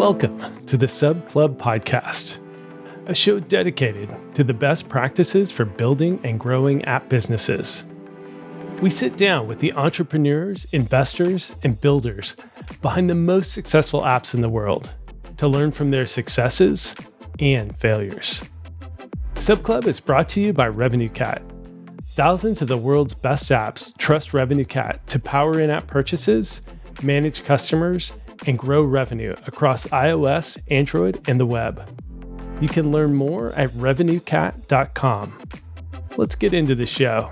Welcome to the Sub Club Podcast, a show dedicated to the best practices for building and growing app businesses. We sit down with the entrepreneurs, investors, and builders behind the most successful apps in the world to learn from their successes and failures. Sub Club is brought to you by RevenueCat. Thousands of the world's best apps trust RevenueCat to power in app purchases, manage customers, and grow revenue across iOS, Android, and the web. You can learn more at revenuecat.com. Let's get into the show.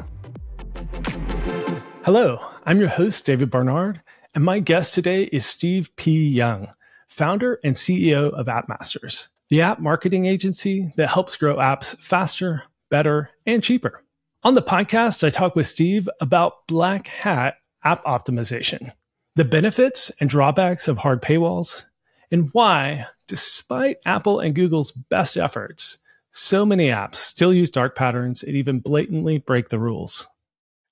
Hello, I'm your host, David Barnard, and my guest today is Steve P. Young, founder and CEO of App Masters, the app marketing agency that helps grow apps faster, better, and cheaper. On the podcast, I talk with Steve about Black Hat app optimization the benefits and drawbacks of hard paywalls, and why, despite Apple and Google's best efforts, so many apps still use dark patterns and even blatantly break the rules.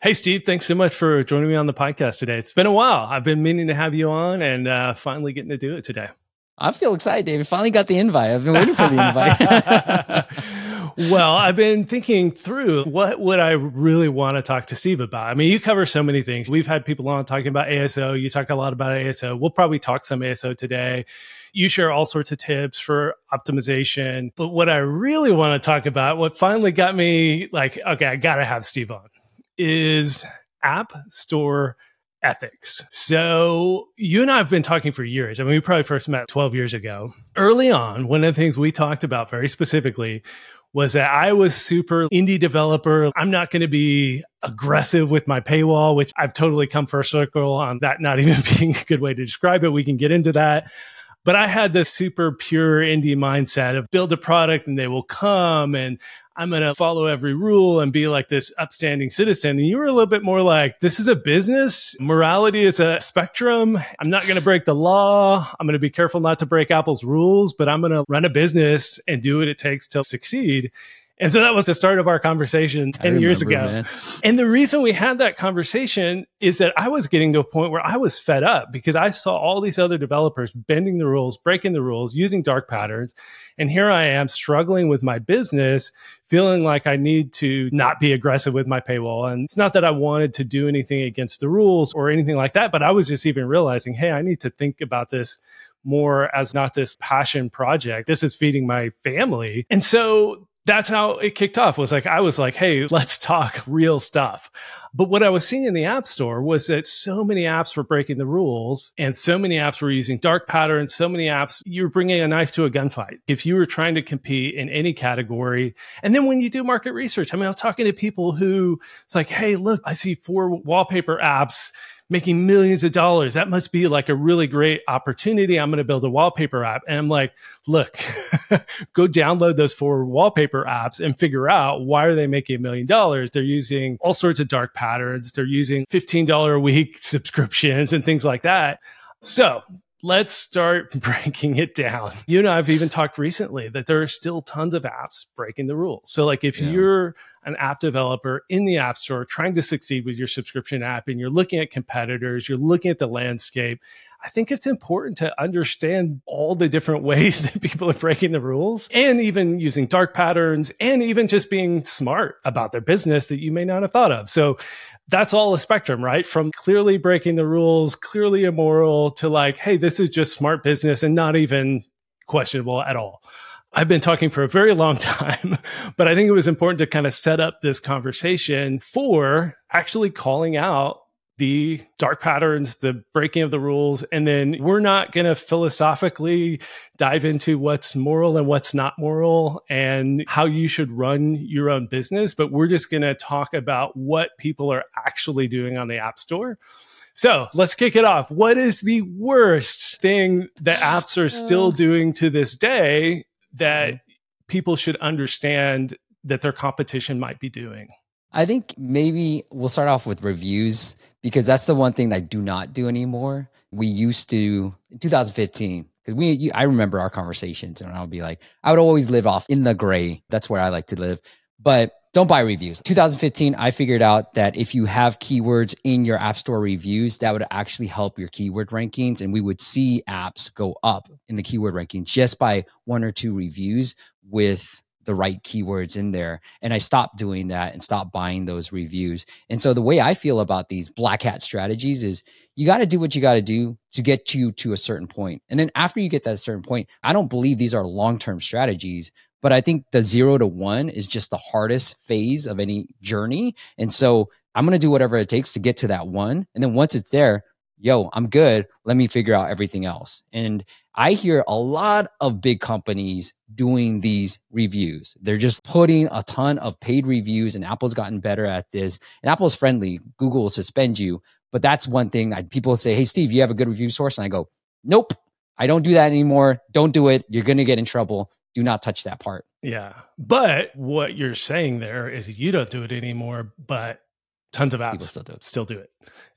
Hey, Steve, thanks so much for joining me on the podcast today. It's been a while. I've been meaning to have you on and uh, finally getting to do it today. I feel excited, David. Finally got the invite. I've been waiting for the invite. well, I've been thinking through what would I really want to talk to Steve about. I mean, you cover so many things. We've had people on talking about ASO. You talk a lot about ASO. We'll probably talk some ASO today. You share all sorts of tips for optimization. But what I really want to talk about, what finally got me like, okay, I got to have Steve on, is app store ethics. So you and I have been talking for years. I mean, we probably first met 12 years ago. Early on, one of the things we talked about very specifically was that I was super indie developer. I'm not going to be aggressive with my paywall, which I've totally come first circle on that not even being a good way to describe it. We can get into that. But I had this super pure indie mindset of build a product and they will come and I'm going to follow every rule and be like this upstanding citizen. And you were a little bit more like, this is a business. Morality is a spectrum. I'm not going to break the law. I'm going to be careful not to break Apple's rules, but I'm going to run a business and do what it takes to succeed. And so that was the start of our conversation 10 remember, years ago. Man. And the reason we had that conversation is that I was getting to a point where I was fed up because I saw all these other developers bending the rules, breaking the rules, using dark patterns. And here I am struggling with my business, feeling like I need to not be aggressive with my paywall. And it's not that I wanted to do anything against the rules or anything like that, but I was just even realizing, hey, I need to think about this more as not this passion project. This is feeding my family. And so that's how it kicked off was like i was like hey let's talk real stuff. But what i was seeing in the app store was that so many apps were breaking the rules and so many apps were using dark patterns. So many apps you're bringing a knife to a gunfight. If you were trying to compete in any category and then when you do market research i mean i was talking to people who it's like hey look i see four wallpaper apps making millions of dollars. That must be like a really great opportunity. I'm going to build a wallpaper app. And I'm like, look, go download those four wallpaper apps and figure out why are they making a million dollars? They're using all sorts of dark patterns. They're using $15 a week subscriptions and things like that. So let's start breaking it down. You know, I've even talked recently that there are still tons of apps breaking the rules. So, like, if yeah. you're an app developer in the App Store trying to succeed with your subscription app and you're looking at competitors, you're looking at the landscape, I think it's important to understand all the different ways that people are breaking the rules and even using dark patterns and even just being smart about their business that you may not have thought of. So that's all a spectrum, right? From clearly breaking the rules, clearly immoral to like, hey, this is just smart business and not even questionable at all. I've been talking for a very long time, but I think it was important to kind of set up this conversation for actually calling out the dark patterns, the breaking of the rules. And then we're not going to philosophically dive into what's moral and what's not moral and how you should run your own business, but we're just going to talk about what people are actually doing on the App Store. So let's kick it off. What is the worst thing that apps are still doing to this day that mm-hmm. people should understand that their competition might be doing? I think maybe we'll start off with reviews because that's the one thing I do not do anymore. We used to in 2015 because we you, I remember our conversations and I'll be like I would always live off in the gray. That's where I like to live. But don't buy reviews. 2015, I figured out that if you have keywords in your App Store reviews, that would actually help your keyword rankings. And we would see apps go up in the keyword ranking just by one or two reviews with the right keywords in there. And I stopped doing that and stopped buying those reviews. And so the way I feel about these black hat strategies is you got to do what you got to do to get you to a certain point. And then after you get that certain point, I don't believe these are long term strategies. But I think the zero to one is just the hardest phase of any journey. And so I'm going to do whatever it takes to get to that one. And then once it's there, yo, I'm good. Let me figure out everything else. And I hear a lot of big companies doing these reviews. They're just putting a ton of paid reviews, and Apple's gotten better at this. And Apple's friendly. Google will suspend you. But that's one thing I, people say, Hey, Steve, you have a good review source? And I go, Nope, I don't do that anymore. Don't do it. You're going to get in trouble do not touch that part. Yeah. But what you're saying there is you don't do it anymore, but tons of apps still do, it. still do it.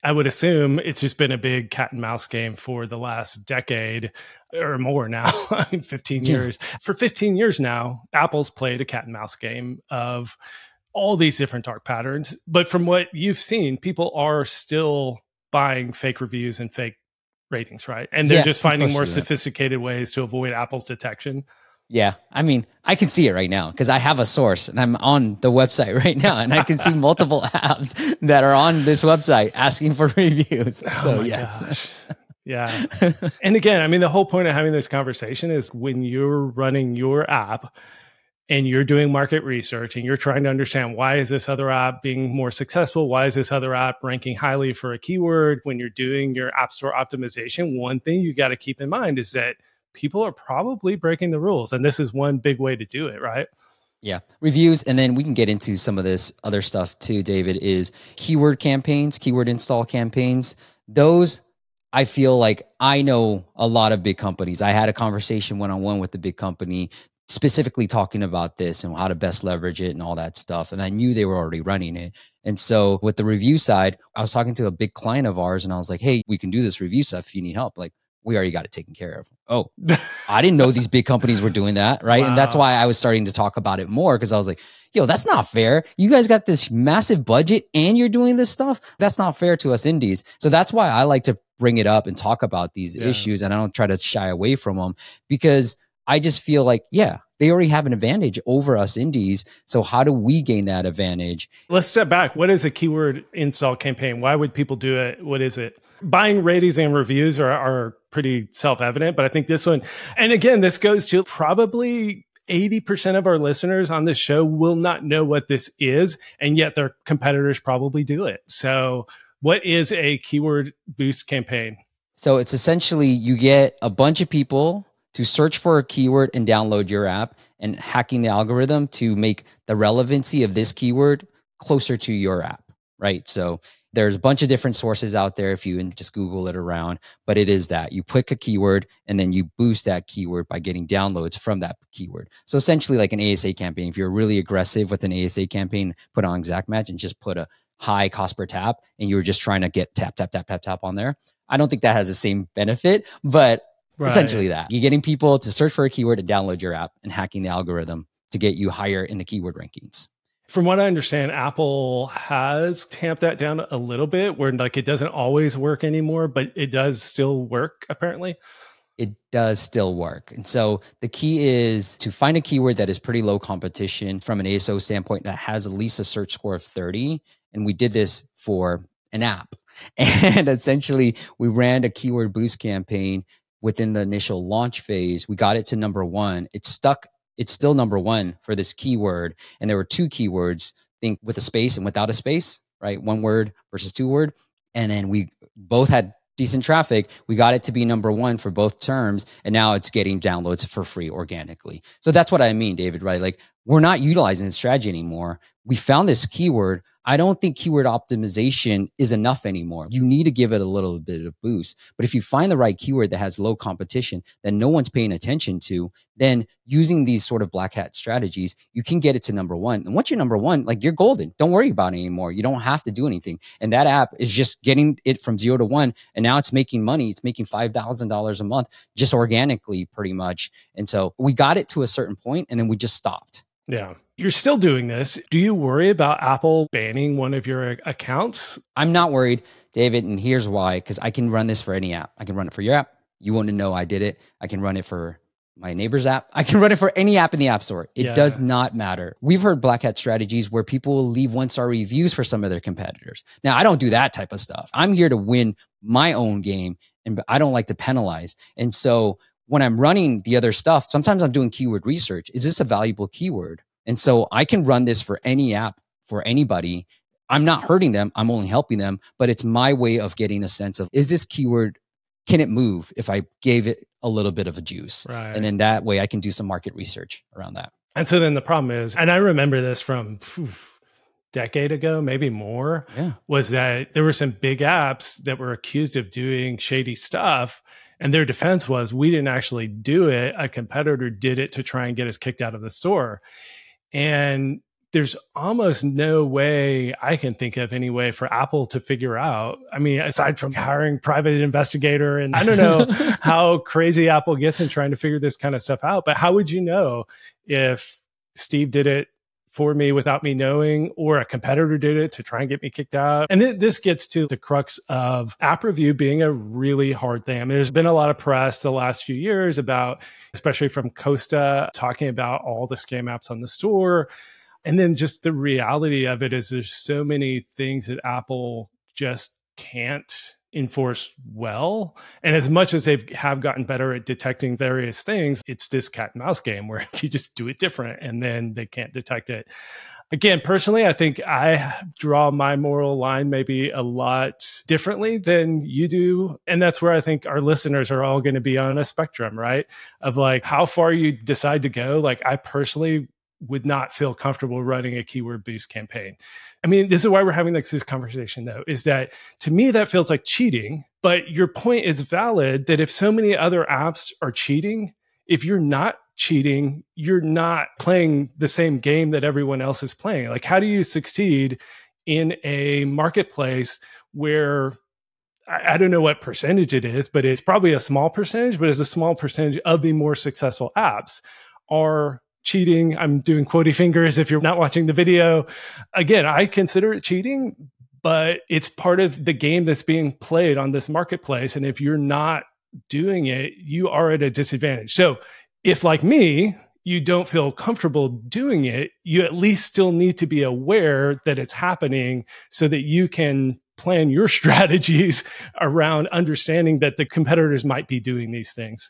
I would assume it's just been a big cat and mouse game for the last decade or more now. I mean, 15 years. For 15 years now, Apple's played a cat and mouse game of all these different dark patterns. But from what you've seen, people are still buying fake reviews and fake ratings, right? And they're yeah, just finding more sophisticated ways to avoid Apple's detection. Yeah. I mean, I can see it right now because I have a source and I'm on the website right now and I can see multiple apps that are on this website asking for reviews. Oh so, yes. Gosh. Yeah. and again, I mean, the whole point of having this conversation is when you're running your app and you're doing market research and you're trying to understand why is this other app being more successful? Why is this other app ranking highly for a keyword? When you're doing your app store optimization, one thing you got to keep in mind is that people are probably breaking the rules. And this is one big way to do it, right? Yeah. Reviews. And then we can get into some of this other stuff too, David, is keyword campaigns, keyword install campaigns. Those I feel like I know a lot of big companies. I had a conversation one on one with the big company specifically talking about this and how to best leverage it and all that stuff. And I knew they were already running it. And so with the review side, I was talking to a big client of ours and I was like, hey, we can do this review stuff if you need help. Like, we already got it taken care of. Oh, I didn't know these big companies were doing that. Right. Wow. And that's why I was starting to talk about it more because I was like, yo, that's not fair. You guys got this massive budget and you're doing this stuff. That's not fair to us indies. So that's why I like to bring it up and talk about these yeah. issues. And I don't try to shy away from them because I just feel like, yeah, they already have an advantage over us indies. So how do we gain that advantage? Let's step back. What is a keyword install campaign? Why would people do it? What is it? Buying ratings and reviews are, are pretty self evident, but I think this one, and again, this goes to probably 80% of our listeners on this show will not know what this is, and yet their competitors probably do it. So, what is a keyword boost campaign? So, it's essentially you get a bunch of people to search for a keyword and download your app and hacking the algorithm to make the relevancy of this keyword closer to your app, right? So there's a bunch of different sources out there if you just Google it around, but it is that you pick a keyword and then you boost that keyword by getting downloads from that keyword. So essentially, like an ASA campaign, if you're really aggressive with an ASA campaign, put on exact match and just put a high cost per tap and you're just trying to get tap, tap, tap, tap, tap on there. I don't think that has the same benefit, but right. essentially that you're getting people to search for a keyword and download your app and hacking the algorithm to get you higher in the keyword rankings. From what I understand, Apple has tamped that down a little bit where like it doesn't always work anymore, but it does still work apparently. It does still work. And so the key is to find a keyword that is pretty low competition from an ASO standpoint that has at least a search score of 30. And we did this for an app. And essentially, we ran a keyword boost campaign within the initial launch phase. We got it to number one. It stuck it's still number one for this keyword. And there were two keywords, think with a space and without a space, right? One word versus two word. And then we both had decent traffic. We got it to be number one for both terms. And now it's getting downloads for free organically. So that's what I mean, David, right? Like we're not utilizing the strategy anymore. We found this keyword. I don't think keyword optimization is enough anymore. You need to give it a little bit of boost. But if you find the right keyword that has low competition that no one's paying attention to, then using these sort of black hat strategies, you can get it to number one. And once you're number one, like you're golden. Don't worry about it anymore. You don't have to do anything. And that app is just getting it from zero to one. And now it's making money. It's making $5,000 a month just organically, pretty much. And so we got it to a certain point and then we just stopped. Yeah. you're still doing this. Do you worry about Apple banning one of your uh, accounts? I'm not worried, David. And here's why because I can run this for any app. I can run it for your app. You want to know I did it. I can run it for my neighbor's app. I can run it for any app in the App Store. It yeah. does not matter. We've heard black hat strategies where people will leave one star reviews for some of their competitors. Now, I don't do that type of stuff. I'm here to win my own game and I don't like to penalize. And so when I'm running the other stuff, sometimes I'm doing keyword research. Is this a valuable keyword? And so I can run this for any app for anybody. I'm not hurting them. I'm only helping them, but it's my way of getting a sense of is this keyword can it move if I gave it a little bit of a juice? Right. And then that way I can do some market research around that. And so then the problem is, and I remember this from phew, decade ago, maybe more, yeah. was that there were some big apps that were accused of doing shady stuff. And their defense was, we didn't actually do it. A competitor did it to try and get us kicked out of the store. And there's almost no way I can think of any way for Apple to figure out. I mean, aside from hiring private investigator, and I don't know how crazy Apple gets in trying to figure this kind of stuff out, but how would you know if Steve did it for me without me knowing, or a competitor did it to try and get me kicked out. And th- this gets to the crux of app review being a really hard thing. I mean, there's been a lot of press the last few years about, especially from Kosta, talking about all the scam apps on the store and then just the reality of it is there's so many things that Apple just can't enforce well. And as much as they have gotten better at detecting various things, it's this cat and mouse game where you just do it different and then they can't detect it. Again, personally, I think I draw my moral line maybe a lot differently than you do. And that's where I think our listeners are all going to be on a spectrum, right? Of like how far you decide to go. Like, I personally would not feel comfortable running a keyword boost campaign. I mean, this is why we're having like this conversation though, is that to me that feels like cheating, but your point is valid that if so many other apps are cheating, if you're not cheating, you're not playing the same game that everyone else is playing. Like how do you succeed in a marketplace where I, don't know what percentage it is, but it's probably a small percentage, but it's a small percentage of the more successful apps are cheating. I'm doing quotey fingers if you're not watching the video. Again, I consider it cheating, but it's part of the game that's being played on this marketplace. And if you're not doing it, you are at a disadvantage. So if, like me, you don't feel comfortable doing it, you at least still need to be aware that it's happening so that you can plan your strategies around understanding that the competitors might be doing these things.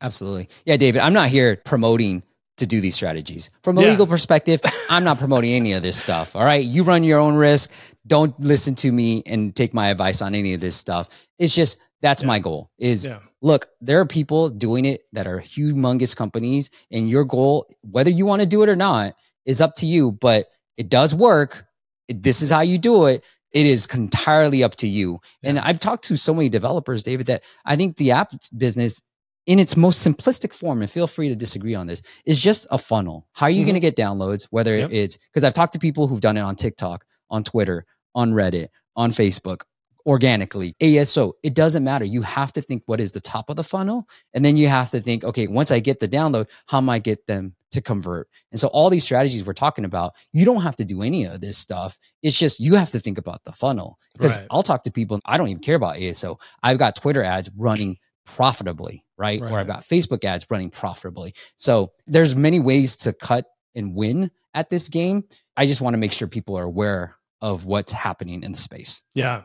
Absolutely. Yeah, David, I'm not here promoting to do these strategies. From a yeah. legal perspective, I'm not promoting any of this stuff. All right. You run your own risk. Don't listen to me and take my advice on any of this stuff. It's just that's yeah. my goal is yeah. look, there are people doing it that are humongous companies, and your goal, whether you want to do it or not, is up to you. But it does work. This is how you do it. It is entirely up to you. And I've talked to so many developers, David, that I think the app business in its most simplistic form, and feel free to disagree on this, is just a funnel. How are you mm-hmm. going to get downloads? Whether yep. it's because I've talked to people who've done it on TikTok, on Twitter, on Reddit, on Facebook, organically, ASO, it doesn't matter. You have to think what is the top of the funnel. And then you have to think, okay, once I get the download, how am I get them to convert? And so all these strategies we're talking about, you don't have to do any of this stuff. It's just you have to think about the funnel. Because right. I'll talk to people, I don't even care about ASO. I've got Twitter ads running profitably, right? right? Or I've got Facebook ads running profitably. So there's many ways to cut and win at this game. I just want to make sure people are aware of what's happening in the space. Yeah.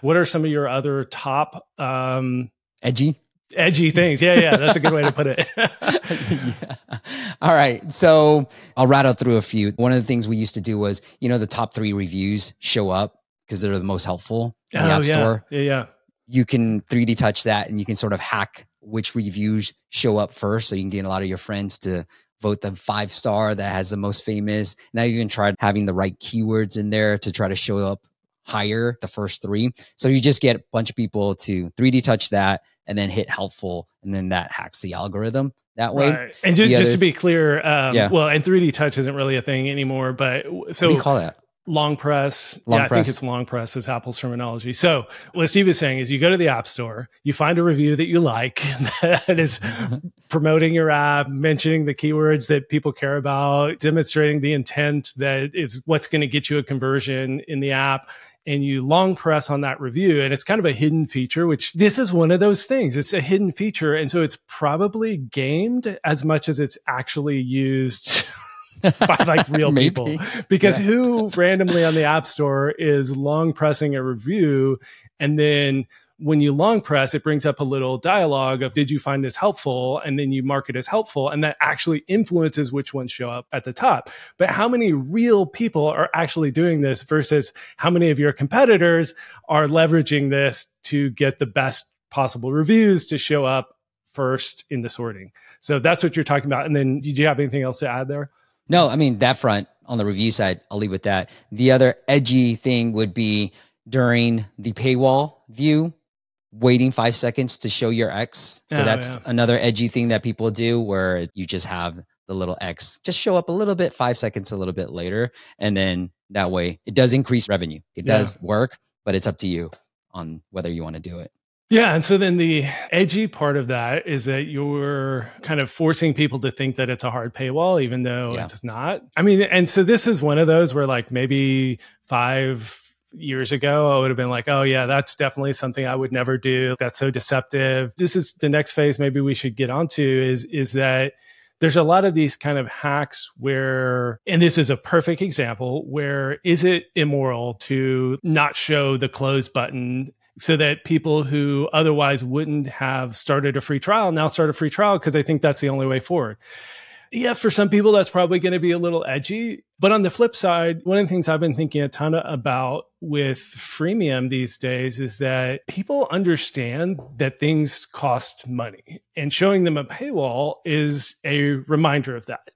What are some of your other top um edgy edgy things? Yeah, yeah, that's a good way to put it. yeah. All right. So, I'll rattle through a few. One of the things we used to do was, you know, the top 3 reviews show up because they're the most helpful in the oh, App yeah. Store. Yeah, yeah you can 3D touch that and you can sort of hack which reviews show up first. So you can get a lot of your friends to vote the five star that has the most famous. Now you can try having the right keywords in there to try to show up higher the first three. So you just get a bunch of people to 3D touch that and then hit helpful. And then that hacks the algorithm that way. Right. And just, just to be clear, um, yeah. well, and 3D touch isn't really a thing anymore, but so what do you call that? Long press. Long yeah, press. I think it's long press is Apple's terminology. So what Steve is saying is you go to the app store, you find a review that you like that is promoting your app, mentioning the keywords that people care about, demonstrating the intent that is what's going to get you a conversion in the app and you long press on that review and it's kind of a hidden feature which this is one of those things it's a hidden feature and so it's probably gamed as much as it's actually used by like real people because yeah. who randomly on the app store is long pressing a review and then when you long press, it brings up a little dialogue of, did you find this helpful? And then you mark it as helpful. And that actually influences which ones show up at the top. But how many real people are actually doing this versus how many of your competitors are leveraging this to get the best possible reviews to show up first in the sorting? So that's what you're talking about. And then did you have anything else to add there? No, I mean, that front on the review side, I'll leave with that. The other edgy thing would be during the paywall view, waiting five seconds to show your X. So oh, that's yeah. another edgy thing that people do where you just have the little X just show up a little bit, five seconds a little bit later. And then that way it does increase revenue. It does yeah. work, but it's up to you on whether you want to do it. Yeah. And so then the edgy part of that is that you're kind of forcing people to think that it's a hard paywall, even though yeah. it's not. I mean, and so this is one of those where like maybe five years ago, I would have been like, oh, yeah, that's definitely something I would never do. That's so deceptive. This is the next phase maybe we should get onto is, is that there's a lot of these kind of hacks where, and this is a perfect example, where is it immoral to not show the close button so that people who otherwise wouldn't have started a free trial now start a free trial because they think that's the only way forward. Yeah, for some people, that's probably going to be a little edgy. But on the flip side, one of the things I've been thinking a ton about with freemium these days is that people understand that things cost money, and showing them a paywall is a reminder of that.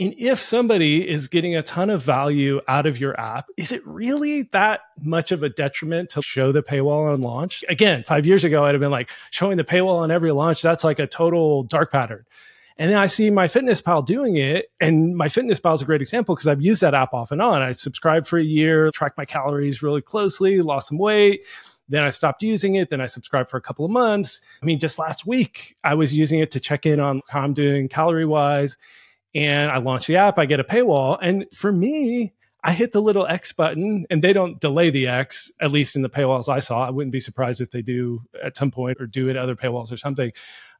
And if somebody is getting a ton of value out of your app, is it really that much of a detriment to show the paywall on launch? Again, five years ago, I'd have been like showing the paywall on every launch. That's like a total dark pattern. And then I see MyFitnessPal doing it. And MyFitnessPal is a great example because I've used that app off and on. I subscribed for a year, tracked my calories really closely, lost some weight. Then I stopped using it. Then I subscribed for a couple of months. I mean, just last week, I was using it to check in on how I'm doing calorie wise and I launch the app, I get a paywall. And for me, I hit the little X button and they don't delay the X, at least in the paywalls I saw. I wouldn't be surprised if they do at some point or do it other paywalls or something.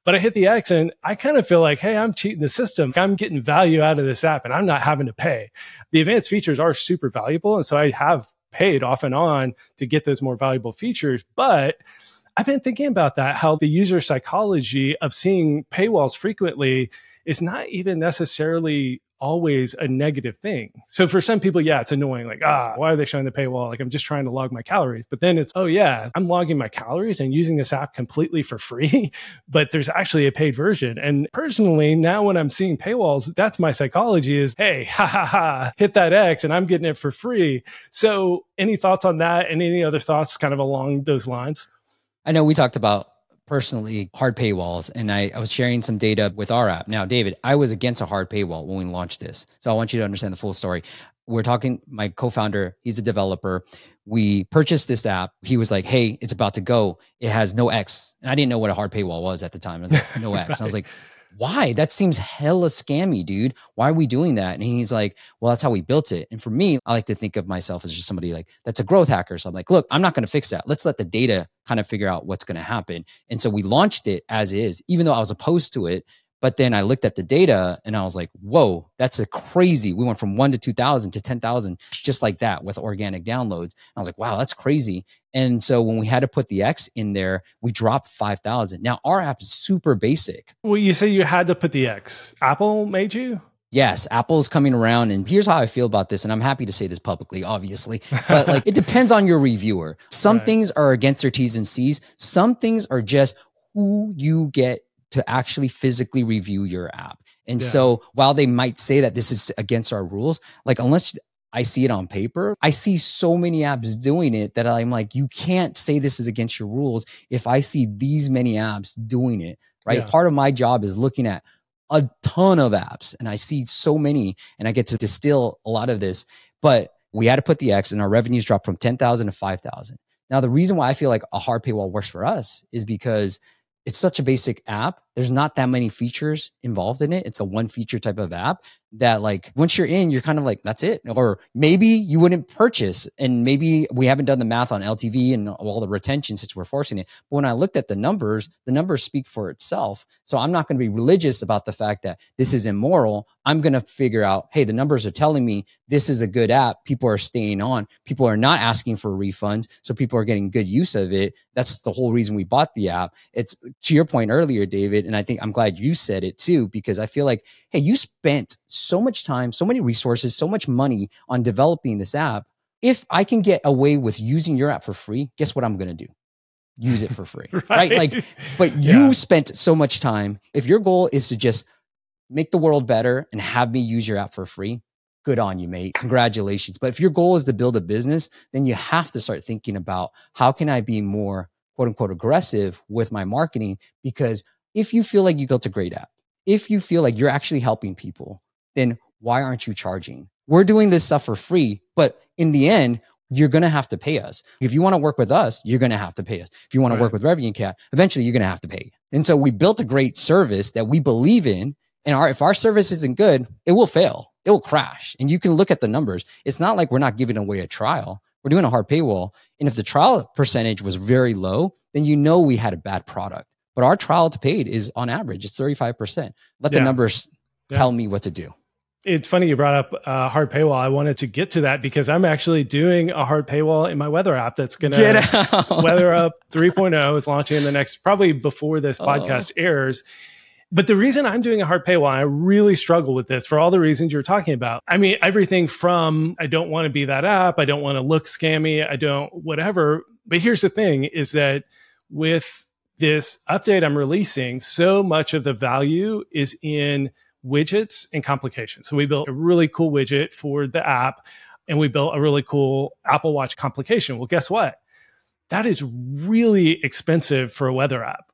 But I hit the X and I kind of feel like, hey, I'm cheating the system. I'm getting value out of this app and I'm not having to pay. The advanced features are super valuable. And so I have paid off and on to get those more valuable features. But I've been thinking about that, how the user psychology of seeing paywalls frequently is not even necessarily always a negative thing. So for some people, yeah, it's annoying. Like, ah, why are they showing the paywall? Like, I'm just trying to log my calories. But then it's, oh, yeah, I'm logging my calories and using this app completely for free. but there's actually a paid version. And personally, now when I'm seeing paywalls, that's my psychology is, hey, ha ha ha, hit that X and I'm getting it for free. So any thoughts on that and any other thoughts kind of along those lines? I know we talked about personally hard paywalls and I, I, was sharing some data with our app. Now, David, I was against a hard paywall when we launched this. So I want you to understand the full story. We're talking, my co founder, he's a developer. We purchased this app. He was like, Hey, it's about to go. It has no X. And I didn't know what a hard paywall was at the time. I was like, No X. right. I was like, why? That seems hella scammy, dude. Why are we doing that? And he's like, well, that's how we built it. And for me, I like to think of myself as just somebody like that's a growth hacker. So I'm like, look, I'm not going to fix that. Let's let the data kind of figure out what's going to happen. And so we launched it as is, even though I was opposed to it. But then I looked at the data and I was like, whoa, that's a crazy. We went from one to 2000 to 10,000 just like that with organic downloads. And I was like, wow, that's crazy. And so when we had to put the X in there, we dropped 5,000. Now our app is super basic. Well, you say you had to put the X. Apple made you? Yes, Apple's coming around and here's how I feel about this and I'm happy to say this publicly obviously. But like it depends on your reviewer. Some right. things are against their T's and C's. Some things are just who you get to actually physically review your app. And yeah. so while they might say that this is against our rules, like unless I see it on paper, I see so many apps doing it that I'm like, you can't say this is against your rules if I see these many apps doing it, right? Yeah. Part of my job is looking at a ton of apps and I see so many and I get to distill a lot of this. But we had to put the X and our revenues dropped from 10,000 to 5,000. Now, the reason why I feel like a hard paywall works for us is because it's such a basic app. There's not that many features involved in it. It's a one feature type of app that like once you're in, you're kind of like, that's it. Or maybe you wouldn't purchase. And maybe we haven't done the math on LTV and all the retention since we're forcing it. But when I looked at the numbers, the numbers speak for itself. So I'm not going to be religious about the fact that this is immoral. I'm going to figure out, hey, the numbers are telling me this is a good app. People are staying on. People are not asking for refunds. So people are getting good use of it. That's the whole reason we bought the app. It's to your point earlier, David. And I think I'm glad you said it too, because I feel like, hey, you spent much time, so many resources, so much money on developing this app. If I can get away with using your app for free, guess what I'm going to do? Use it for free. right. right. Like, but you yeah. spent so much time. If your goal is to just make the world better and have me use your app for free, good on you, mate. Congratulations. But if your goal is to build a business, then you have to start thinking about how can I be more quote unquote aggressive with my marketing? Because if you feel like you built a great app, if you feel like you're actually helping people, then why aren't you charging? We're doing this stuff for free, but in the end, you're going to have to pay us. If you want to work with us, you're going to have to pay us. If you want right. to work with RevenueCat, eventually you're going to have to pay. And so we built a great service that we believe in. And our, if our service isn't good, it will fail. It will crash. And you can look at the numbers. It's not like we're not giving away a trial. We're doing a hard paywall. And if the trial percentage was very low, then you know we had a bad product. But our trial to paid is on average, it's 35%. Let the numbers yeah. tell me what to do. It's funny you brought up uh, hard paywall. I wanted to get to that because I'm actually doing a hard paywall in my weather app that's going to Weather Up 3.0 is launching in the next, probably before this oh. podcast oh. airs. But the reason I'm doing a hard paywall, I really struggle with this for all the reasons you're talking about. I mean, everything from I don't want to be that app, I don't want to look scammy, I don't whatever. But here's the thing is that with this update I'm releasing, so much of the value is in widgets and complications. So we built a really cool widget for the app and we built a really cool Apple Watch complication. Well, guess what? That is really expensive for a weather app.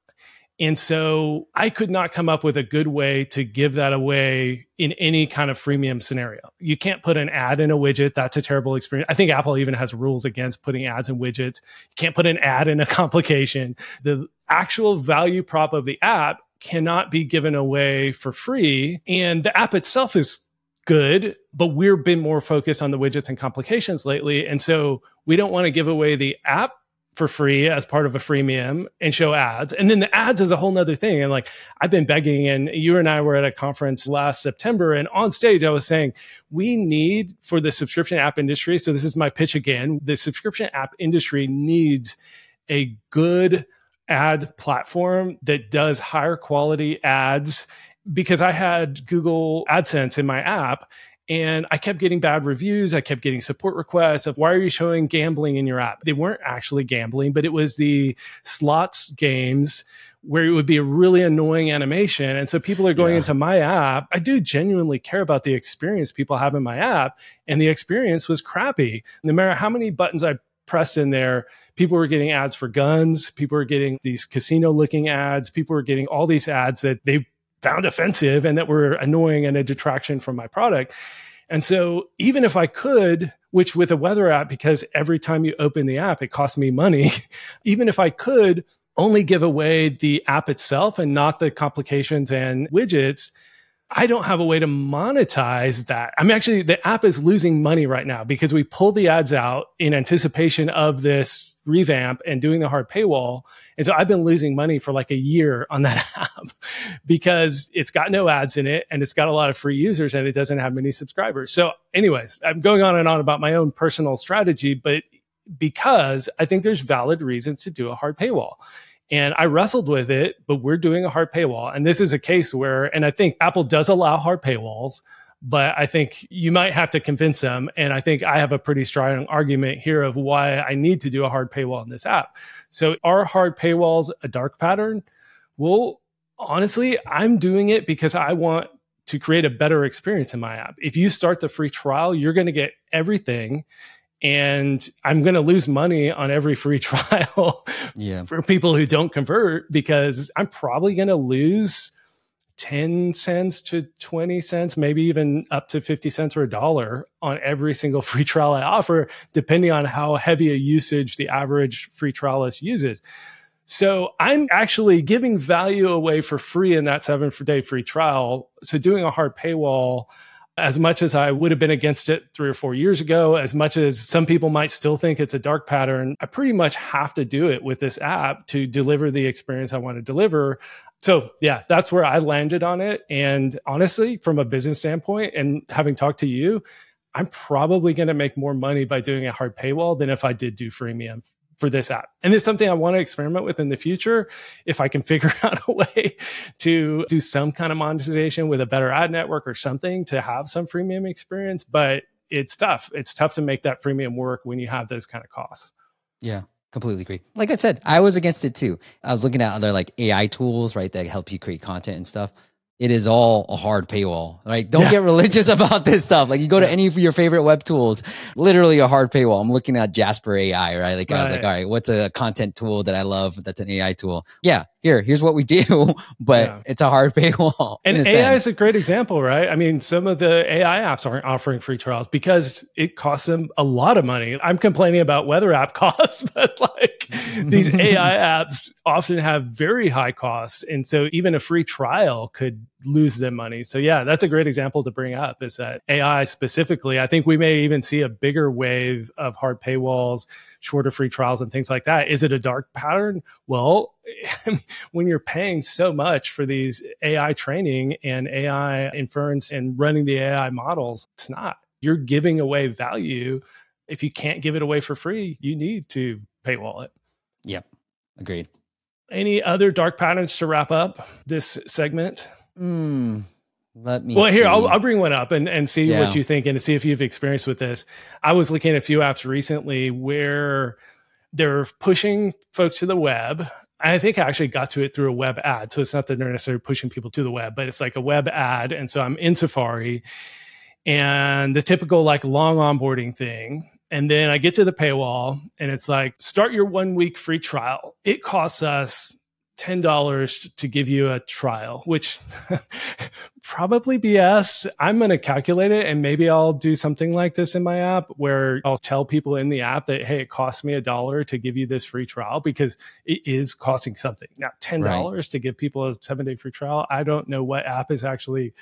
And so I could not come up with a good way to give that away in any kind of freemium scenario. You can't put an ad in a widget. That's a terrible experience. I think Apple even has rules against putting ads in widgets. You can't put an ad in a complication. The actual value prop of the app cannot be given away for free. And the app itself is good, but we've been more focused on the widgets and complications lately. And so we don't want to give away the app for free as part of a freemium and show ads. And then the ads is a whole nother thing. And like I've been begging, and you and I were at a conference last September, and on stage I was saying, we need for the subscription app industry. So this is my pitch again. The subscription app industry needs a good ad platform that does higher quality ads because I had Google AdSense in my app and I kept getting bad reviews. I kept getting support requests of why are you showing gambling in your app? They weren't actually gambling, but it was the slots games where it would be a really annoying animation. And so people are going yeah. into my app. I do genuinely care about the experience people have in my app. And the experience was crappy. No matter how many buttons I pressed in there, people were getting ads for guns. People were getting these casino looking ads. People were getting all these ads that they found offensive and that were annoying and a detraction from my product. And so even if I could, which with a weather app, because every time you open the app, it costs me money, even if I could only give away the app itself and not the complications and widgets, I don't have a way to monetize that. I'm actually, the app is losing money right now because we pulled the ads out in anticipation of this revamp and doing the hard paywall. And so I've been losing money for like a year on that app because it's got no ads in it and it's got a lot of free users and it doesn't have many subscribers. So, anyways, I'm going on and on about my own personal strategy, but because I think there's valid reasons to do a hard paywall. And I wrestled with it, but we're doing a hard paywall. And this is a case where, and I think Apple does allow hard paywalls, but I think you might have to convince them. And I think I have a pretty strong argument here of why I need to do a hard paywall in this app. So are hard paywalls a dark pattern? Well, honestly, I'm doing it because I want to create a better experience in my app. If you start the free trial, you're going to get everything and I'm going to lose money on every free trial yeah. for people who don't convert because I'm probably going to lose 10 cents to 20 cents, maybe even up to 50 cents or a dollar on every single free trial I offer, depending on how heavy a usage the average free trialist uses. So I'm actually giving value away for free in that seven day free trial. So doing a hard paywall, as much as I would have been against it three or four years ago, as much as some people might still think it's a dark pattern, I pretty much have to do it with this app to deliver the experience I want to deliver. So, yeah, that's where I landed on it. And honestly, from a business standpoint, and having talked to you, I'm probably going to make more money by doing a hard paywall than if I did do freemium for this app. And it's something I want to experiment with in the future. If I can figure out a way to do some kind of monetization with a better ad network or something to have some freemium experience, but it's tough. It's tough to make that freemium work when you have those kind of costs. Yeah. Completely agree. Like I said, I was against it too. I was looking at other like AI tools, right, that help you create content and stuff it is all a hard paywall. Right? Don't yeah. get religious about this stuff. Like you go to any of your favorite web tools, literally a hard paywall. I'm looking at Jasper AI, right? Like right. I was like, all right, what's a content tool that I love that's an AI tool? Yeah, here, here's what we do, but yeah. it's a hard paywall. And AI sense. is a great example, right? I mean, some of the AI apps aren't offering free trials because it costs them a lot of money. I'm complaining about weather app costs, but like these AI apps often have very high costs. And so even a free trial could lose them money. So yeah, that's a great example to bring up is that AI specifically, I think we may even see a bigger wave of hard paywalls shorter free trials and things like that. Is it a dark pattern? Well, when you're paying so much for these AI training and AI inference and running the AI models, it's not. You're giving away value. If you can't give it away for free, you need to paywall it. Yep. Agreed. Any other dark patterns to wrap up this segment? Mm, let me. Well, see. here I'll, I'll, bring one up and, and see yeah. what you think and see if you've experienced with this. I was looking at a few apps recently where they're pushing folks to the web. I think I actually got to it through a web ad, so it's not that they're necessarily pushing people to the web, but it's like a web ad, and so I'm in Safari, and the typical like long onboarding thing. And then I get to the paywall and it's like, start your one week free trial. It costs us $10 to give you a trial, which probably BS. I'm going to calculate it and maybe I'll do something like this in my app where I'll tell people in the app that, hey, it costs me a dollar to give you this free trial because it is costing something. Now, $10 right. to give people a seven day free trial. I don't know what app is actually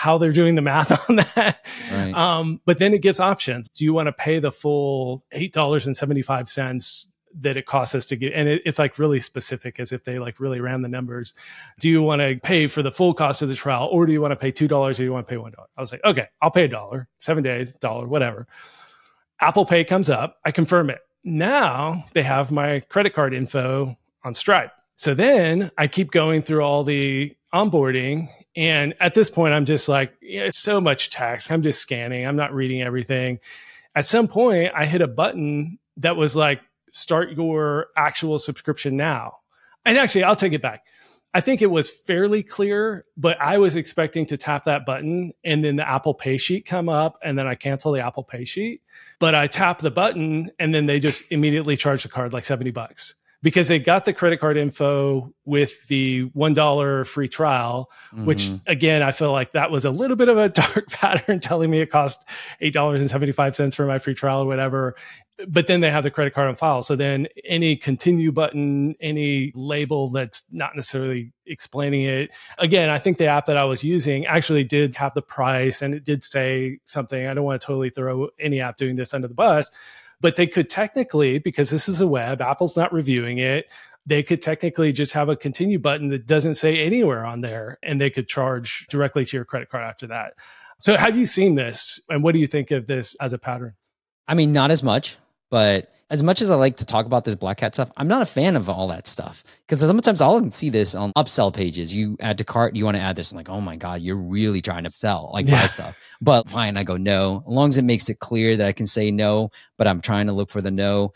how they're doing the math on that. Right. Um, but then it gives options. Do you want to pay the full $8.75 that it costs us to get and it, it's like really specific as if they like really ran the numbers do you want to pay for the full cost of the trial or do you want to pay two dollars or do you want to pay one dollar i was like okay i'll pay a dollar seven days dollar whatever apple pay comes up i confirm it now they have my credit card info on stripe so then i keep going through all the onboarding and at this point i'm just like yeah, it's so much text i'm just scanning i'm not reading everything at some point i hit a button that was like start your actual subscription now. And actually, I'll take it back. I think it was fairly clear, but I was expecting to tap that button and then the Apple Pay sheet come up and then I cancel the Apple Pay sheet. But I tap the button and then they just immediately charge the card like 70 bucks because they got the credit card info with the $1 free trial, mm-hmm. which again, I feel like that was a little bit of a dark pattern telling me it cost $8.75 for my free trial or whatever but then they have the credit card on file. So then any continue button, any label that's not necessarily explaining it. Again, I think the app that I was using actually did have the price and it did say something. I don't want to totally throw any app doing this under the bus, but they could technically, because this is a web, Apple's not reviewing it. They could technically just have a continue button that doesn't say anywhere on there and they could charge directly to your credit card after that. So have you seen this and what do you think of this as a pattern? I mean, not as much. But as much as I like to talk about this black hat stuff, I'm not a fan of all that stuff because sometimes I'll see this on upsell pages. You add to cart, you want to add this. I'm like, oh my God, you're really trying to sell, like yeah. buy stuff. But fine, I go no. As long as it makes it clear that I can say no, but I'm trying to look for the no.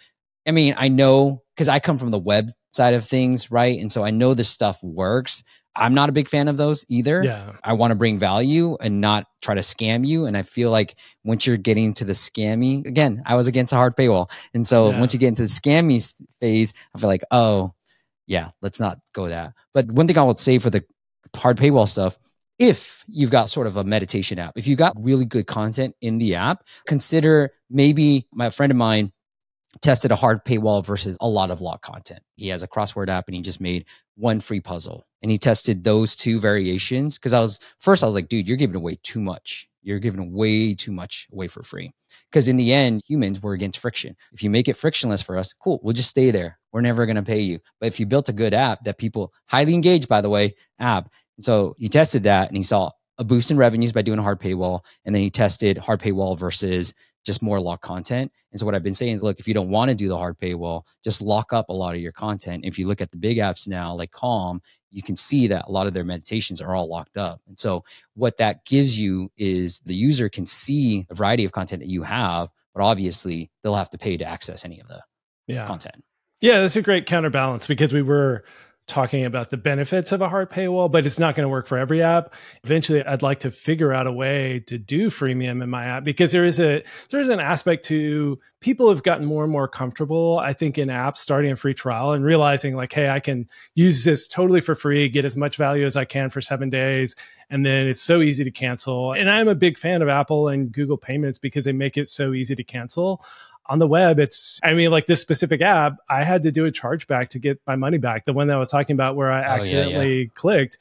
I mean, I know because I come from the web side of things, right? And so I know this stuff works. I'm not a big fan of those either. Yeah. I want to bring value and not try to scam you. And I feel like once you're getting to the scammy, again, I was against a hard paywall. And so yeah. once you get into the scammy phase, I feel like, oh, yeah, let's not go that. But one thing I would say for the hard paywall stuff if you've got sort of a meditation app. If you've got really good content in the app, consider maybe my friend of mine tested a hard paywall versus a lot of lock content. He has a crossword app and he just made one free puzzle and he tested those two variations. Cause I was first, I was like, dude, you're giving away too much. You're giving way too much away for free. Because in the end, humans were against friction. If you make it frictionless for us, cool, we'll just stay there. We're never going to pay you. But if you built a good app that people highly engaged, by the way, app. And So he tested that and he saw a boost in revenues by doing a hard paywall. And then he tested hard paywall versus just more lock content. And so what I've been saying is, look, if you don't want to do the hard paywall, just lock up a lot of your content. If you look at the big apps now, like Calm, you can see that a lot of their meditations are all locked up. And so what that gives you is the user can see a variety of content that you have, but obviously they'll have to pay to access any of the yeah. content. Yeah, that's a great counterbalance because we were talking about the benefits of a hard paywall, but it's not going to work for every app. Eventually, I'd like to figure out a way to do freemium in my app because there is a there's an aspect to people have gotten more and more comfortable, I think, in apps starting a free trial and realizing like, hey, I can use this totally for free, get as much value as I can for seven days, and then it's so easy to cancel. And I'm a big fan of Apple and Google Payments because they make it so easy to cancel on the web, it's, I mean, like this specific app, I had to do a chargeback to get my money back. The one that I was talking about where I oh, accidentally yeah, yeah. clicked,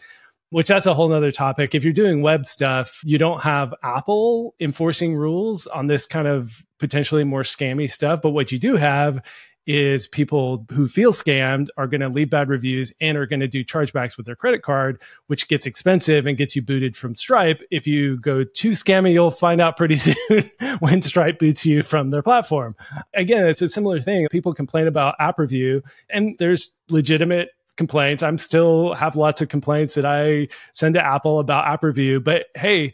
which that's a whole nother topic. If you're doing web stuff, you don't have Apple enforcing rules on this kind of potentially more scammy stuff. But what you do have is people who feel scammed are going to leave bad reviews and are going to do chargebacks with their credit card, which gets expensive and gets you booted from Stripe. If you go too scammy, you'll find out pretty soon when Stripe boots you from their platform. Again, it's a similar thing. People complain about app review and there's legitimate complaints. I'm still have lots of complaints that I send to Apple about app review, but hey,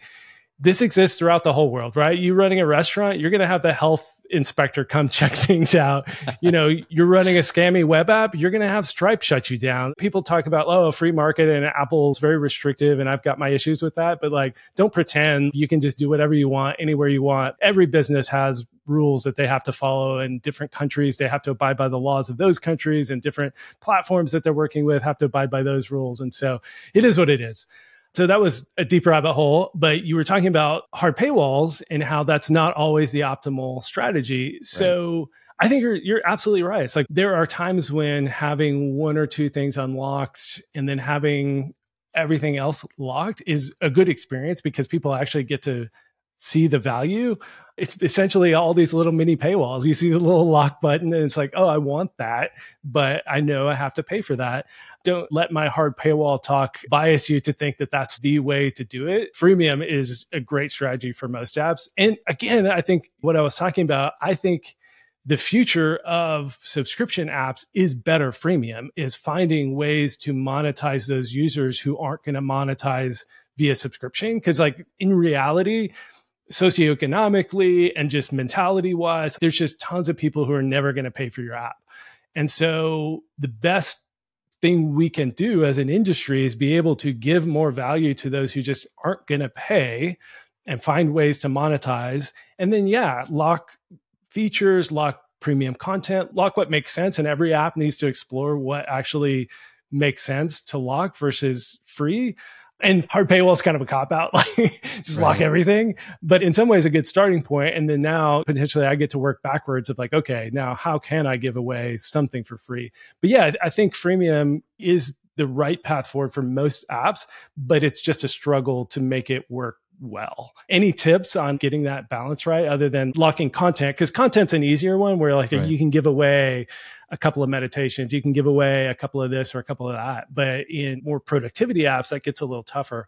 this exists throughout the whole world, right? You running a restaurant, you're going to have the health inspector come check things out. You know, you're running a scammy web app, you're going to have Stripe shut you down. People talk about, oh, free market and Apple's very restrictive, and I've got my issues with that. But like, don't pretend you can just do whatever you want anywhere you want. Every business has rules that they have to follow in different countries. They have to abide by the laws of those countries, and different platforms that they're working with have to abide by those rules. And so it is what it is. So that was a deep rabbit hole, but you were talking about hard paywalls and how that's not always the optimal strategy. So right. I think you're you're absolutely right. It's like there are times when having one or two things unlocked and then having everything else locked is a good experience because people actually get to see the value. It's essentially all these little mini paywalls. You see the little lock button and it's like, oh, I want that, but I know I have to pay for that. Don't let my hard paywall talk bias you to think that that's the way to do it. Freemium is a great strategy for most apps. And again, I think what I was talking about, I think the future of subscription apps is better freemium is finding ways to monetize those users who aren't going to monetize via subscription because like in reality socioeconomically and just mentality wise, there's just tons of people who are never going to pay for your app. And so the best thing we can do as an industry is be able to give more value to those who just aren't going to pay and find ways to monetize. And then, yeah, lock features, lock premium content, lock what makes sense. And every app needs to explore what actually makes sense to lock versus free and hard paywall is kind of a cop out, like just right. lock everything. But in some ways, a good starting point. And then now potentially I get to work backwards of like, okay, now how can I give away something for free? But yeah, I think freemium is the right path forward for most apps, but it's just a struggle to make it work well. Any tips on getting that balance right other than locking content? Because content's an easier one where like right. you can give away a couple of meditations. You can give away a couple of this or a couple of that. But in more productivity apps, that gets a little tougher.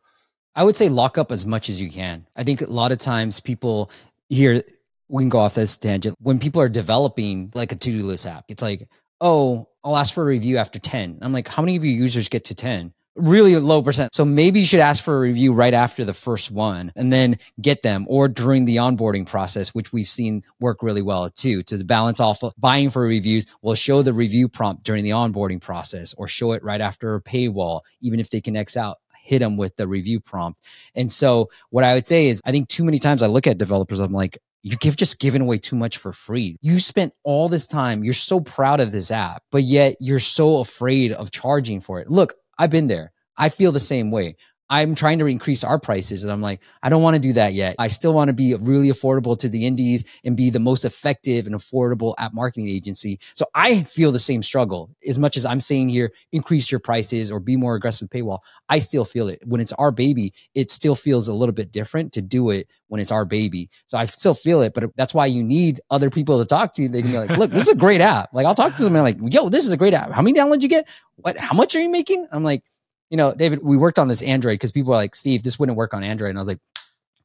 I would say lock up as much as you can. I think a lot of times people here, we can go off this tangent. When people are developing like a to do list app, it's like, oh, I'll ask for a review after 10. I'm like, how many of your users get to 10? Really low percent. So maybe you should ask for a review right after the first one and then get them or during the onboarding process, which we've seen work really well too. To balance off buying for reviews, we'll show the review prompt during the onboarding process or show it right after a paywall, even if they can X out hit them with the review prompt. And so what I would say is I think too many times I look at developers, I'm like, you give just giving away too much for free. You spent all this time, you're so proud of this app, but yet you're so afraid of charging for it. Look, I've been there. I feel the same way. I'm trying to increase our prices. And I'm like, I don't want to do that yet. I still want to be really affordable to the indies and be the most effective and affordable app marketing agency. So I feel the same struggle as much as I'm saying here, increase your prices or be more aggressive paywall. I still feel it when it's our baby. It still feels a little bit different to do it when it's our baby. So I still feel it, but that's why you need other people to talk to. You. They can be like, look, this is a great app. Like I'll talk to them and I'm like, yo, this is a great app. How many downloads you get? What, how much are you making? I'm like, you know, David, we worked on this Android because people were like, Steve, this wouldn't work on Android. And I was like,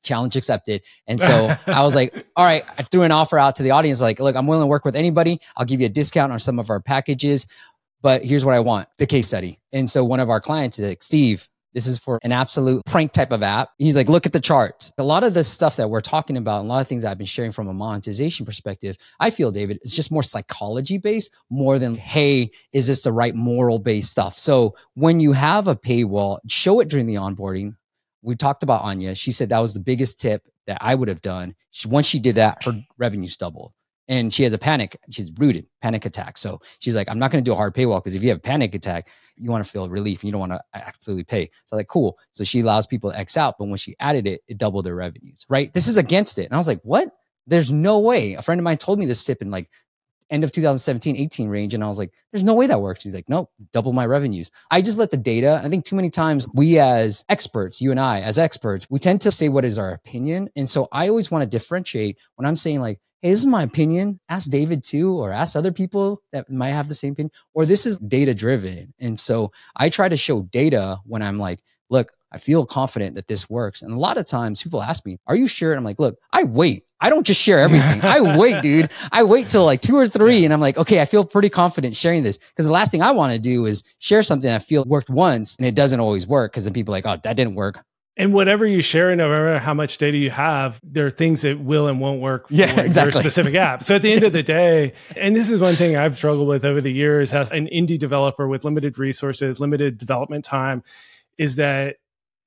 challenge accepted. And so I was like, all right, I threw an offer out to the audience like, look, I'm willing to work with anybody. I'll give you a discount on some of our packages, but here's what I want the case study. And so one of our clients is like, Steve, this is for an absolute prank type of app. He's like, look at the charts. A lot of the stuff that we're talking about, and a lot of things I've been sharing from a monetization perspective, I feel, David, it's just more psychology based more than, hey, is this the right moral based stuff? So when you have a paywall, show it during the onboarding. We talked about Anya. She said that was the biggest tip that I would have done. She, once she did that, her revenues doubled and she has a panic. She's rooted panic attack. So she's like, I'm not going to do a hard paywall because if you have a panic attack, you want to feel relief and you don't want to absolutely pay. So I'm like, cool. So she allows people to X out, but when she added it, it doubled their revenues. Right? This is against it. And I was like, what? There's no way. A friend of mine told me this tip in like end of 2017, 18 range. And I was like, there's no way that works. He's like, nope, double my revenues. I just let the data. I think too many times we as experts, you and I as experts, we tend to say what is our opinion. And so I always want to differentiate when I'm saying like, hey, this is my opinion. Ask David too, or ask other people that might have the same opinion, or this is data driven. And so I try to show data when I'm like, look, I feel confident that this works. And a lot of times people ask me, are you sure? And I'm like, look, I wait. I don't just share everything. I wait, dude. I wait till like two or three. And I'm like, okay, I feel pretty confident sharing this. Cause the last thing I want to do is share something I feel worked once and it doesn't always work. Cause then people are like, oh, that didn't work. And whatever you share, no matter how much data you have, there are things that will and won't work for yeah, exactly. your specific app. So at the end of the day, and this is one thing I've struggled with over the years as an indie developer with limited resources, limited development time, is that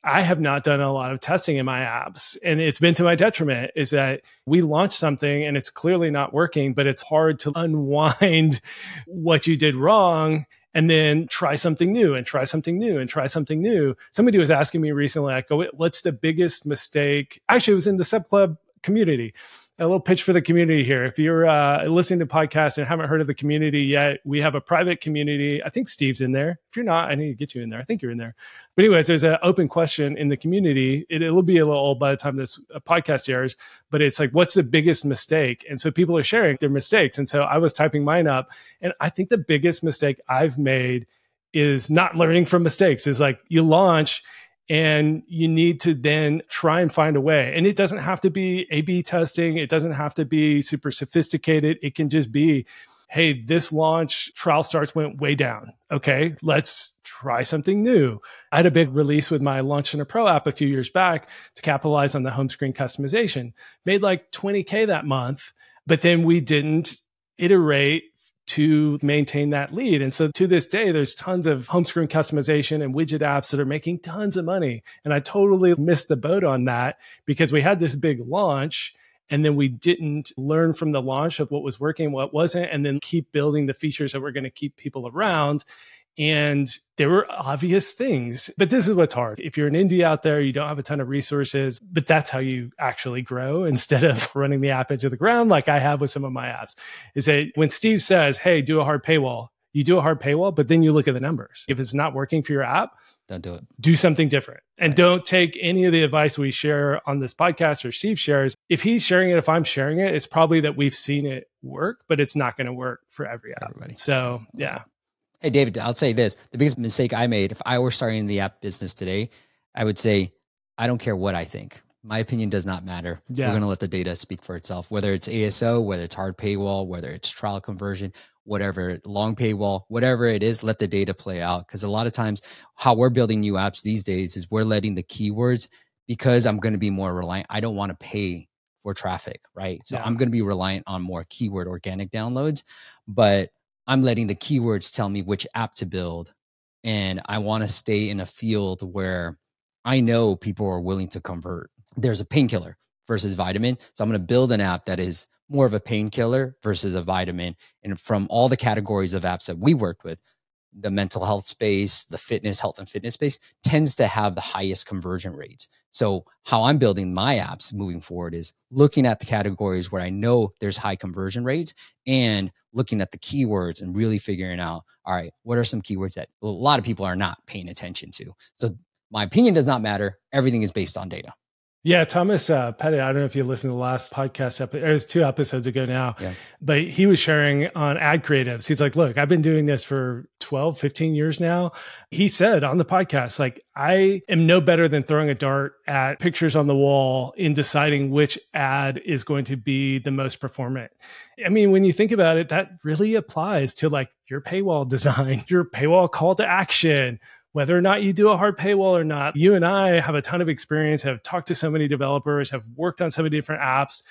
I have not done a lot of testing in my apps. And it's been to my detriment is that we launch something and it's clearly not working, but it's hard to unwind what you did wrong and then try something new and try something new and try something new. Somebody was asking me recently, like, oh, what's the biggest mistake? Actually, it was in the Sub Club community a little pitch for the community here. If you're uh, listening to podcasts and haven't heard of the community yet, we have a private community. I think Steve's in there. If you're not, I need to get you in there. I think you're in there. But anyways, there's an open question in the community. It, will be a little old by the time this uh, podcast airs, but it's like, what's the biggest mistake? And so people are sharing their mistakes. And so I was typing mine up, and I think the biggest mistake I've made is not learning from mistakes. Is like you launch and you need to then try and find a way. And it doesn't have to be A B testing, it doesn't have to be super sophisticated. It can just be, hey, this launch trial starts went way down. Okay, let's try something new. I had a big release with my Launch Center Pro app a few years back to capitalize on the home screen customization. Made like 20K that month, but then we didn't iterate to maintain that lead. And so to this day, there's tons of home screen customization and widget apps that are making tons of money. And I totally missed the boat on that because we had this big launch and then we didn't learn from the launch of what was working, what wasn't, and then keep building the features that were going to keep people around. And there were obvious things, but this is what's hard. If you're an indie out there, you don't have a ton of resources, but that's how you actually grow instead of running the app into the ground like I have with some of my apps. Is that when Steve says, Hey, do a hard paywall, you do a hard paywall, but then you look at the numbers. If it's not working for your app, don't do it. Do something different. And right. don't take any of the advice we share on this podcast or Steve shares. If he's sharing it, if I'm sharing it, it's probably that we've seen it work, but it's not going to work for every app. Everybody. So, yeah. Hey, David, I'll say this. The biggest mistake I made, if I were starting the app business today, I would say, I don't care what I think. My opinion does not matter. Yeah. We're going to let the data speak for itself, whether it's ASO, whether it's hard paywall, whether it's trial conversion, whatever, long paywall, whatever it is, let the data play out. Because a lot of times, how we're building new apps these days is we're letting the keywords, because I'm going to be more reliant, I don't want to pay for traffic, right? So yeah. I'm going to be reliant on more keyword organic downloads. But I'm letting the keywords tell me which app to build. And I want to stay in a field where I know people are willing to convert. There's a painkiller versus vitamin. So I'm going to build an app that is more of a painkiller versus a vitamin. And from all the categories of apps that we worked with, the mental health space, the fitness, health and fitness space tends to have the highest conversion rates. So, how I'm building my apps moving forward is looking at the categories where I know there's high conversion rates and looking at the keywords and really figuring out, all right, what are some keywords that a lot of people are not paying attention to? So, my opinion does not matter. Everything is based on data. Yeah, Thomas uh, Petit, I don't know if you listened to the last podcast episode, it was two episodes ago now, yeah. but he was sharing on ad creatives. He's like, look, I've been doing this for 12, 15 years now. He said on the podcast, like, I am no better than throwing a dart at pictures on the wall in deciding which ad is going to be the most performant. I mean, when you think about it, that really applies to like your paywall design, your paywall call to action, whether or not you do a hard paywall or not, you and I have a ton of experience, have talked to so many developers, have worked on so many different apps.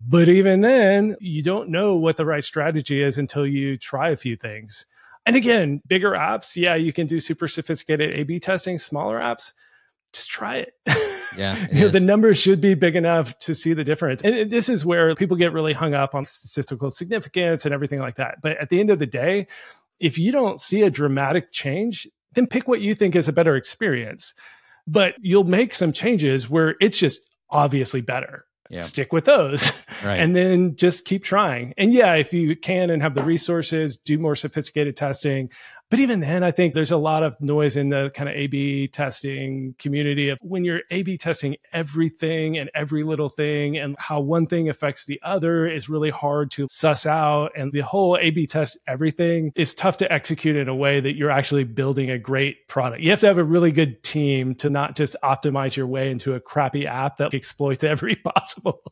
But even then, you don't know what the right strategy is until you try a few things. And again, bigger apps, yeah, you can do super sophisticated A B testing, smaller apps, just try it. Yeah. you know, the numbers should be big enough to see the difference. And this is where people get really hung up on statistical significance and everything like that. But at the end of the day, if you don't see a dramatic change, then pick what you think is a better experience. But you'll make some changes where it's just obviously better. Yeah. Stick with those right. and then just keep trying. And yeah, if you can and have the resources, do more sophisticated testing, but even then, I think there's a lot of noise in the kind of A B testing community of when you're A B testing everything and every little thing and how one thing affects the other is really hard to suss out. And the whole A B test everything is tough to execute in a way that you're actually building a great product. You have to have a really good team to not just optimize your way into a crappy app that exploits every possible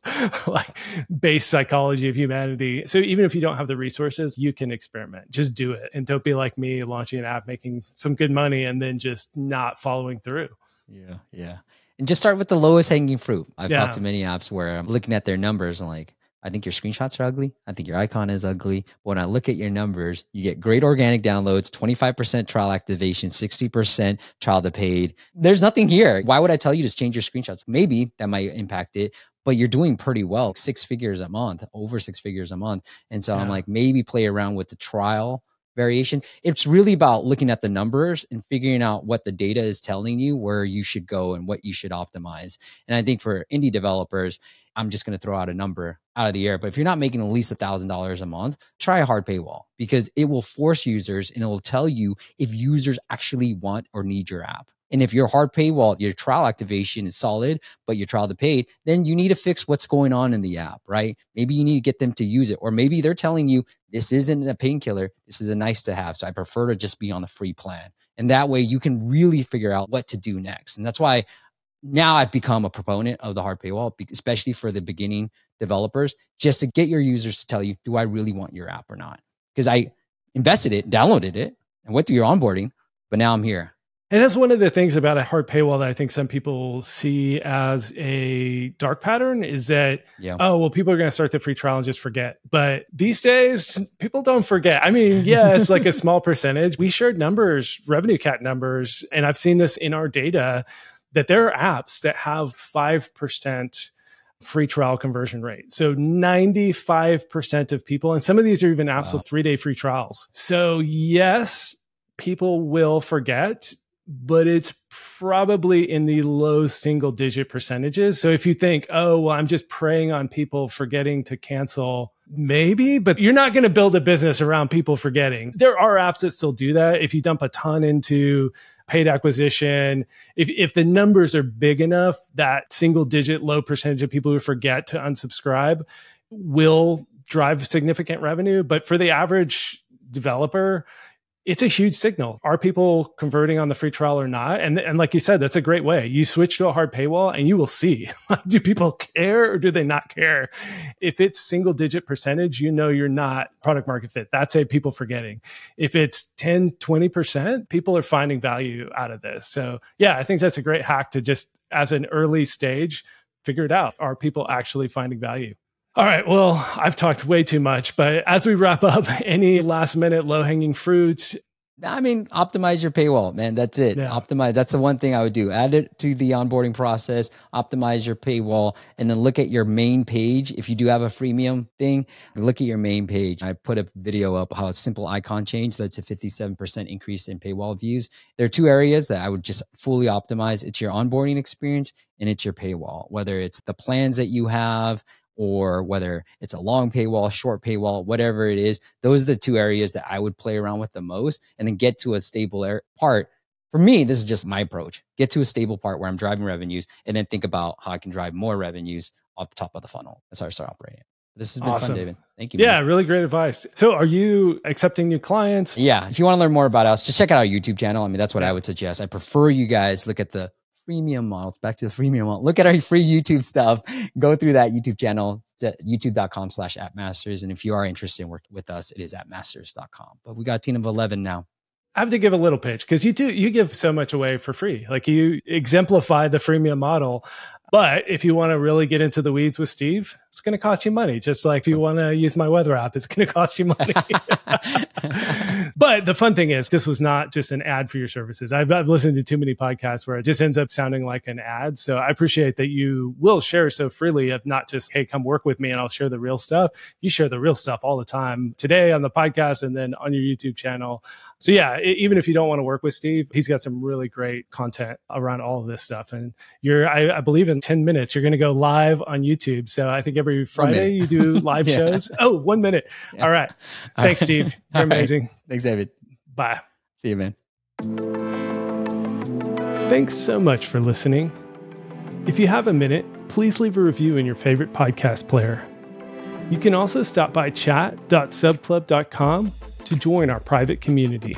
like base psychology of humanity. So even if you don't have the resources, you can experiment. Just do it and don't be like me launching an app, making some good money, and then just not following through. Yeah, yeah. And just start with the lowest hanging fruit. I've yeah. talked to many apps where I'm looking at their numbers and like, I think your screenshots are ugly. I think your icon is ugly. But when I look at your numbers, you get great organic downloads, 25% trial activation, 60% trial to paid. There's nothing here. Why would I tell you to change your screenshots? Maybe that might impact it, but you're doing pretty well, six figures a month, over six figures a month. And so yeah. I'm like, maybe play around with the trial variation. It's really about looking at the numbers and figuring out what the data is telling you where you should go and what you should optimize. And I think for indie developers, I'm just going to throw out a number out of the air. But if you're not making at least a thousand dollars a month, try a hard paywall because it will force users and it will tell you if users actually want or need your app. And if your hard paywall, your trial activation is solid, but your trial to paid, then you need to fix what's going on in the app, right? Maybe you need to get them to use it. Or maybe they're telling you this isn't a painkiller. This is a nice to have. So I prefer to just be on the free plan. And that way you can really figure out what to do next. And that's why now I've become a proponent of the hard paywall, especially for the beginning developers, just to get your users to tell you, do I really want your app or not? Because I invested it, downloaded it, and went through your onboarding, but now I'm here. And that's one of the things about a hard paywall that I think some people see as a dark pattern is that, yeah. oh, well, people are going to start the free trial and just forget. But these days, people don't forget. I mean, yeah, it's like a small percentage. We shared numbers, RevenueCat numbers, and I've seen this in our data that there are apps that have 5% free trial conversion rate. So 95% of people, and some of these are even apps wow. with three day free trials. So, yes, people will forget but it's probably in the low single digit percentages. So if you think, oh, well, I'm just preying on people forgetting to cancel, maybe, but you're not going to build a business around people forgetting. There are apps that still do that. If you dump a ton into paid acquisition, if, if the numbers are big enough, that single digit low percentage of people who forget to unsubscribe will drive significant revenue. But for the average developer, it's a huge signal. Are people converting on the free trial or not? And, and like you said, that's a great way. You switch to a hard paywall and you will see do people care or do they not care? If it's single digit percentage, you know you're not product market fit. That's a people forgetting. If it's 10, 20%, people are finding value out of this. So yeah, I think that's a great hack to just as an early stage, figure it out. Are people actually finding value? All right. Well, I've talked way too much, but as we wrap up, any last minute low hanging fruit, I mean, optimize your paywall, man. That's it. Yeah. Optimize. That's the one thing I would do. Add it to the onboarding process, optimize your paywall, and then look at your main page. If you do have a freemium thing, look at your main page. I put a video up how a simple icon change led to 57% increase in paywall views. There are two areas that I would just fully optimize. It's your onboarding experience and it's your paywall, whether it's the plans that you have, or whether it's a long paywall, short paywall, whatever it is. Those are the two areas that I would play around with the most and then get to a stable part. For me, this is just my approach. Get to a stable part where I'm driving revenues and then think about how I can drive more revenues off the top of the funnel. That's how I start operating. This has been awesome. fun, David. Thank you. Man. Yeah, really great advice. So, are you accepting new clients? Yeah. If you want to learn more about us, just check out our YouTube channel. I mean, that's what I would suggest. I prefer you guys look at the freemium model. Back to the freemium model. Look at our free YouTube stuff. Go through that YouTube channel, youtube.com slash appmasters. And if you are interested in working with us, it is appmasters.com. But we got a team of 11 now. I have to give a little pitch because you do you give so much away for free. Like you exemplify the freemium model. But if you want to really get into the weeds with Steve, it's going to cost you money. Just like if you want to use my weather app, it's going to cost you money. but the fun thing is, this was not just an ad for your services. I've, I've listened to too many podcasts where it just ends up sounding like an ad. So I appreciate that you will share so freely of not just, hey, come work with me and I'll share the real stuff. You share the real stuff all the time today on the podcast and then on your YouTube channel. So yeah, even if you don't want to work with Steve, he's got some really great content around all of this stuff. And you're, I, I believe in 10 minutes, you're going to go live on YouTube. So I think every Friday you do live yeah. shows. Oh, one minute. Yeah. All right. Thanks, Steve. You're amazing. Right. Thanks, David. Bye. See you, man. Thanks so much for listening. If you have a minute, please leave a review in your favorite podcast player. You can also stop by chat.subclub.com to join our private community.